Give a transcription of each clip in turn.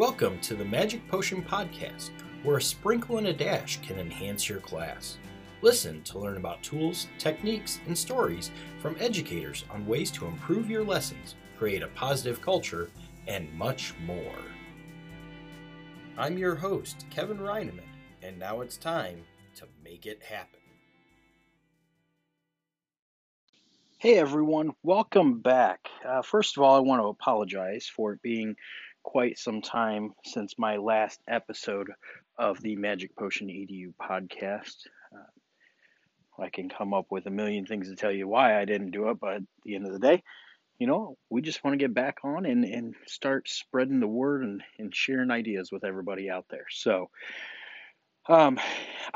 Welcome to the Magic Potion Podcast, where a sprinkle and a dash can enhance your class. Listen to learn about tools, techniques, and stories from educators on ways to improve your lessons, create a positive culture, and much more. I'm your host, Kevin Reineman, and now it's time to make it happen. Hey everyone, welcome back. Uh, first of all, I want to apologize for being quite some time since my last episode of the Magic Potion EDU podcast. Uh, I can come up with a million things to tell you why I didn't do it, but at the end of the day, you know, we just want to get back on and, and start spreading the word and, and sharing ideas with everybody out there. So, um,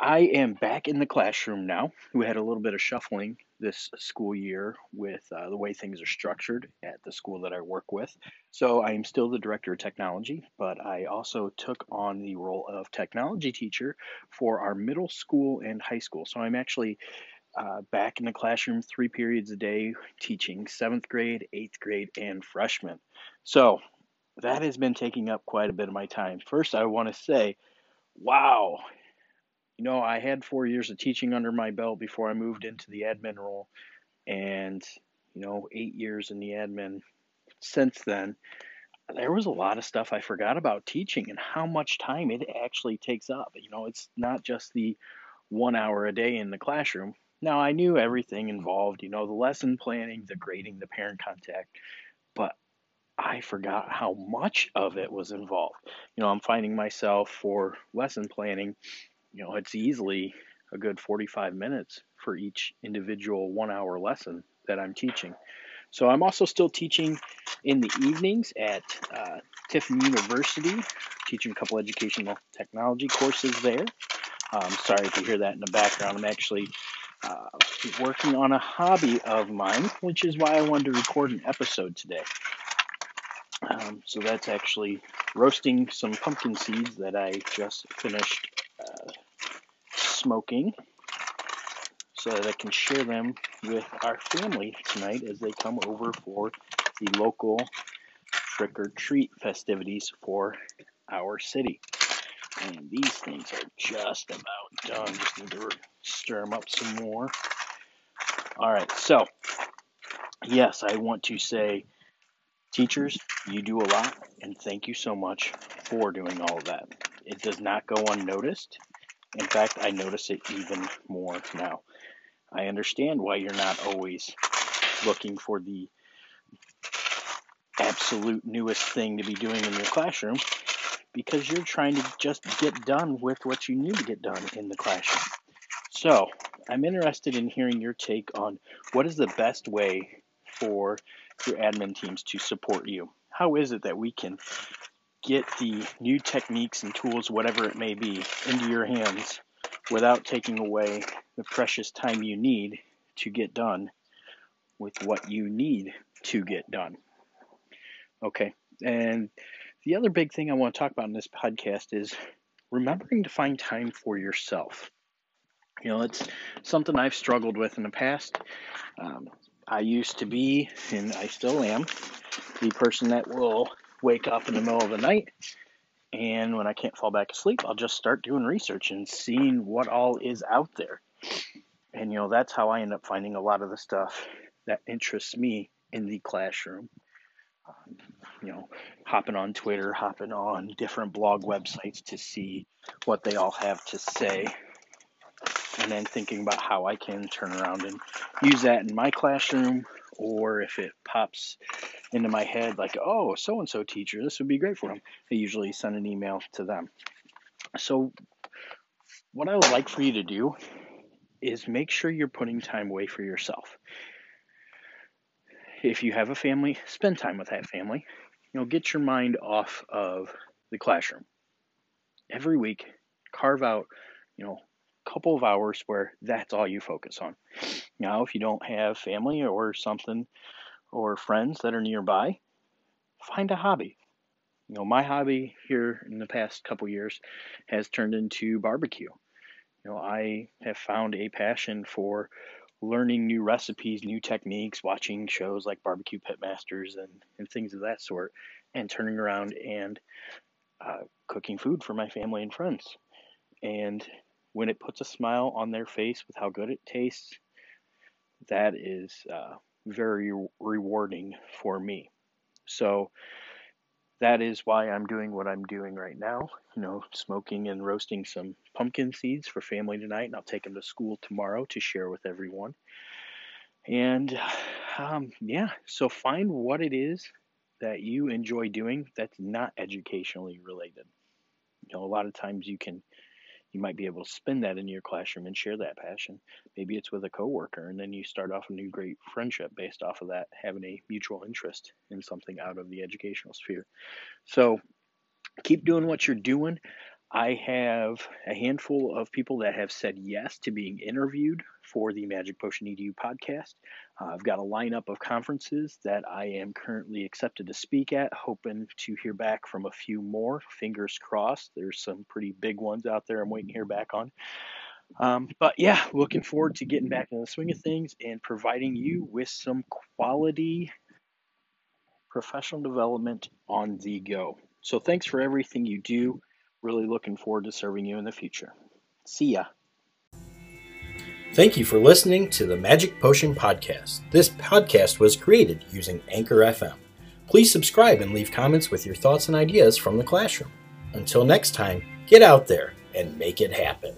I am back in the classroom now. We had a little bit of shuffling this school year with uh, the way things are structured at the school that I work with. So I am still the director of technology, but I also took on the role of technology teacher for our middle school and high school. So I'm actually uh, back in the classroom three periods a day teaching seventh grade, eighth grade, and freshmen. So that has been taking up quite a bit of my time. First, I want to say, wow, you know, I had four years of teaching under my belt before I moved into the admin role, and you know, eight years in the admin since then. There was a lot of stuff I forgot about teaching and how much time it actually takes up. You know, it's not just the one hour a day in the classroom. Now, I knew everything involved, you know, the lesson planning, the grading, the parent contact, but I forgot how much of it was involved. You know, I'm finding myself for lesson planning you know, it's easily a good 45 minutes for each individual one hour lesson that I'm teaching. So I'm also still teaching in the evenings at uh, Tiffin University, teaching a couple educational technology courses there. Um, sorry if you hear that in the background. I'm actually uh, working on a hobby of mine, which is why I wanted to record an episode today. Um, so that's actually roasting some pumpkin seeds that I just finished uh, smoking so that I can share them with our family tonight as they come over for the local trick or treat festivities for our city. And these things are just about done. Just need to stir them up some more. All right, so yes, I want to say, teachers, you do a lot, and thank you so much for doing all of that. It does not go unnoticed. In fact, I notice it even more now. I understand why you're not always looking for the absolute newest thing to be doing in your classroom because you're trying to just get done with what you need to get done in the classroom. So, I'm interested in hearing your take on what is the best way for your admin teams to support you. How is it that we can get the new techniques and tools, whatever it may be, into your hands without taking away the precious time you need to get done with what you need to get done. Okay, and the other big thing I want to talk about in this podcast is remembering to find time for yourself. You know, it's something I've struggled with in the past. Um, I used to be, and I still am, the person that will wake up in the middle of the night and when I can't fall back asleep, I'll just start doing research and seeing what all is out there. And, you know, that's how I end up finding a lot of the stuff that interests me in the classroom. Um, you know, hopping on Twitter, hopping on different blog websites to see what they all have to say. And then thinking about how I can turn around and use that in my classroom or if it pops into my head like, oh, so and so teacher, this would be great for them, I usually send an email to them. So, what I would like for you to do is make sure you're putting time away for yourself. If you have a family, spend time with that family. You know, get your mind off of the classroom. Every week, carve out, you know, a couple of hours where that's all you focus on. Now, if you don't have family or something or friends that are nearby, find a hobby. You know, my hobby here in the past couple years has turned into barbecue. You know, I have found a passion for learning new recipes, new techniques, watching shows like Barbecue Pitmasters and, and things of that sort, and turning around and uh, cooking food for my family and friends. And when it puts a smile on their face with how good it tastes, that is uh, very rewarding for me. So that is why I'm doing what I'm doing right now. You know, smoking and roasting some pumpkin seeds for family tonight, and I'll take them to school tomorrow to share with everyone. And um, yeah, so find what it is that you enjoy doing that's not educationally related. You know, a lot of times you can you might be able to spin that in your classroom and share that passion. Maybe it's with a coworker, and then you start off a new great friendship based off of that, having a mutual interest in something out of the educational sphere. So keep doing what you're doing. I have a handful of people that have said yes to being interviewed for the Magic Potion EDU podcast. Uh, I've got a lineup of conferences that I am currently accepted to speak at, hoping to hear back from a few more. Fingers crossed. There's some pretty big ones out there I'm waiting to hear back on. Um, but yeah, looking forward to getting back in the swing of things and providing you with some quality professional development on the go. So thanks for everything you do. Really looking forward to serving you in the future. See ya. Thank you for listening to the Magic Potion Podcast. This podcast was created using Anchor FM. Please subscribe and leave comments with your thoughts and ideas from the classroom. Until next time, get out there and make it happen.